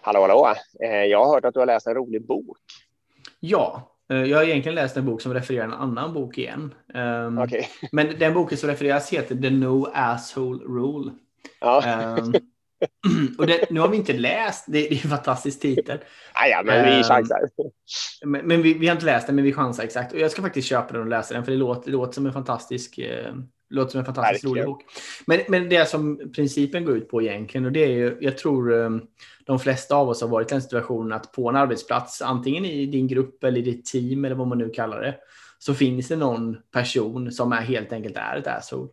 Hallå, hallå. Eh, jag har hört att du har läst en rolig bok. Ja, eh, jag har egentligen läst en bok som refererar en annan bok igen. Um, okay. Men den boken som refereras heter The No Asshole Rule. Ja. Um, och det, nu har vi inte läst, det, är en fantastisk titel. Ah, ja, men vi chansar. Men, men vi, vi, har inte läst den, men vi chansar exakt. Och jag ska faktiskt köpa den och läsa den, för det låter, det låter som en fantastisk eh, låter som en fantastiskt rolig bok. Men, men det som principen går ut på egentligen, och det är ju, jag tror um, de flesta av oss har varit i den situationen att på en arbetsplats, antingen i din grupp eller i ditt team eller vad man nu kallar det, så finns det någon person som är helt enkelt är ett asshole.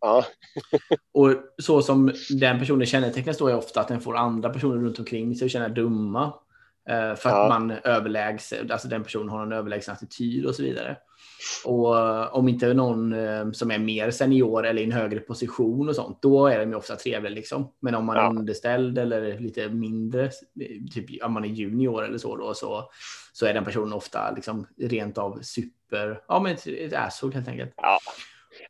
Ja. och så som den personen kännetecknas då är ofta att den får andra personer runt omkring sig att känna dumma. Eh, för att ja. man överlägs, alltså den personen har en överlägsen attityd och så vidare. Och eh, om inte någon eh, som är mer senior eller i en högre position och sånt, då är de ju ofta trevliga liksom. Men om man är underställd eller lite mindre, typ om man är junior eller så då, så, så är den personen ofta liksom rent av super, ja men ett asshole helt enkelt. Ja.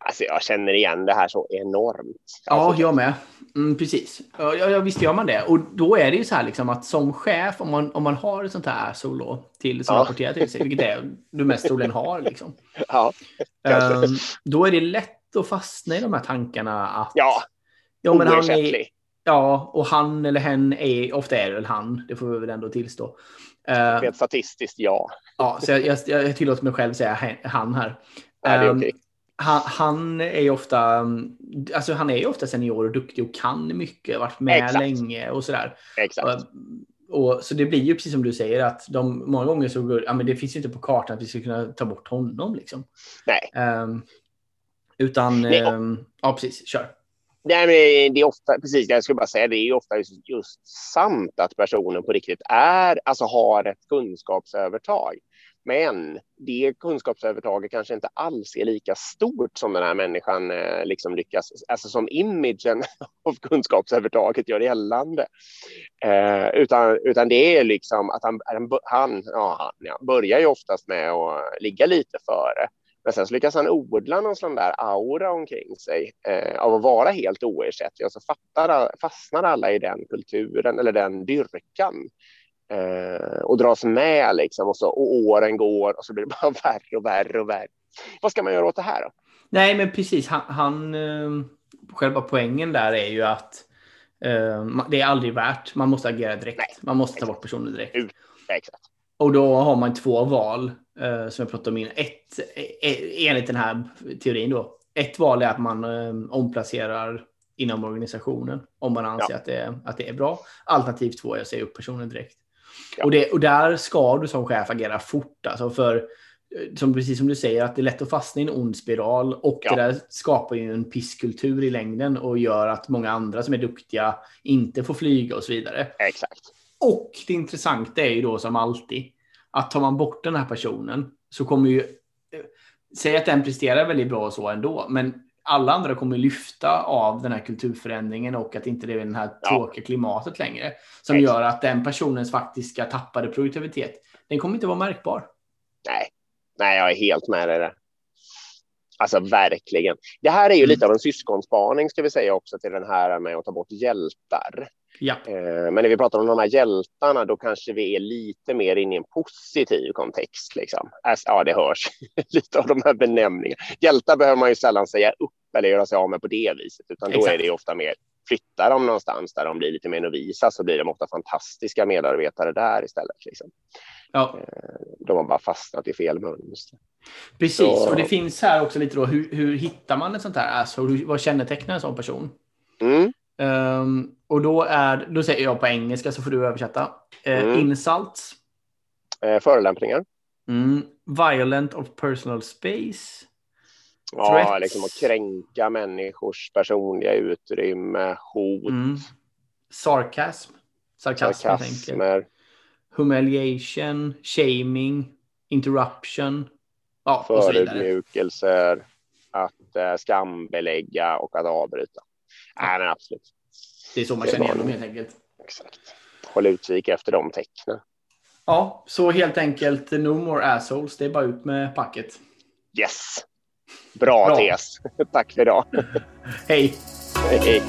Alltså jag känner igen det här så enormt. Alltså, ja, jag med. Mm, precis. Ja, ja, visst gör man det. Och då är det ju så här liksom att som chef, om man, om man har ett sånt här solo till som ja. rapporterar till sig, vilket är du mest troligen har, liksom. Ja, um, då är det lätt att fastna i de här tankarna att... Ja, ja men han är, Ja, och han eller hen är, ofta är det väl han, det får vi väl ändå tillstå. Rent uh, statistiskt, ja. Ja, så jag, jag, jag tillåter mig själv säga han här. Ja, det är um, okay han, han, är ju ofta, alltså han är ju ofta senior och duktig och kan mycket, varit med Exakt. länge och sådär. Exakt. Och, och, så det blir ju precis som du säger att de, många gånger så går, ja, men det finns ju inte på kartan att vi ska kunna ta bort honom liksom. Nej. Um, utan, Nej. Um, ja precis, kör. Nej, men det är ofta, precis, jag skulle bara säga det är ofta just sant att personen på riktigt är, alltså har ett kunskapsövertag. Men det kunskapsövertaget kanske inte alls är lika stort som den här människan eh, liksom lyckas, alltså som imagen av kunskapsövertaget gör gällande. Eh, utan, utan det är liksom att han, han, ja, han ja, börjar ju oftast med att ligga lite före. Men sen så lyckas han odla någon sån där aura omkring sig eh, av att vara helt oersättlig och så fattar, fastnar alla i den kulturen eller den dyrkan eh, och dras med liksom och så och åren går och så blir det bara värre och värre och värre. Vad ska man göra åt det här då? Nej, men precis. Han, han eh, själva poängen där är ju att eh, det är aldrig värt. Man måste agera direkt. Nej, man måste ta bort personen direkt. Ut. Exakt. Och då har man två val eh, som jag pratade om innan. Ett, eh, enligt den här teorin då. Ett val är att man omplacerar inom organisationen om man anser ja. att, det, att det är bra. Alternativ två är att säga upp personen direkt. Ja. Och, det, och där ska du som chef agera fort. Alltså för, eh, som, precis som du säger, att det är lätt att fastna i en ond spiral. Och ja. det där skapar ju en pisskultur i längden och gör att många andra som är duktiga inte får flyga och så vidare. Exakt. Och det intressanta är ju då som alltid att tar man bort den här personen så kommer ju eh, Säg att den presterar väldigt bra och så ändå, men alla andra kommer lyfta av den här kulturförändringen och att inte det är det här tråkiga klimatet längre. Som Nej. gör att den personens faktiska tappade produktivitet, den kommer inte vara märkbar. Nej, Nej jag är helt med dig där. Alltså verkligen. Det här är ju mm. lite av en syskonspaning ska vi säga också till den här med att ta bort hjältar. Ja. Eh, men när vi pratar om de här hjältarna, då kanske vi är lite mer inne i en positiv kontext. Liksom. Alltså, ja, det hörs lite av de här benämningarna. Hjältar behöver man ju sällan säga upp eller göra sig av med på det viset, utan då Exakt. är det ofta mer flytta dem någonstans där de blir lite mer novisa så blir de ofta fantastiska medarbetare där istället. Liksom. Ja. Eh, de har bara fastnat i fel mönster. Precis, så... och det finns här också lite då, hur, hur hittar man ett sånt här asshole? Vad kännetecknar en sån person? Mm. Um, och då, är, då säger jag på engelska så får du översätta. Uh, mm. Insults. Uh, förolämpningar. Mm. Violent of personal space. Ja, liksom att kränka människors personliga utrymme, hot. Mm. Sarkasm. Sarkasm, Sarkasmer. Humiliation, shaming, interruption. Ja, Förödmjukelser, att eh, skambelägga och att avbryta. Nej, men absolut. Det är så man känner igen dem helt enkelt. Exakt. Håll utkik efter de tecknen. Ja, så helt enkelt no more assholes. Det är bara ut med packet. Yes. Bra, Bra. tes. Tack för idag. Hej. Hej.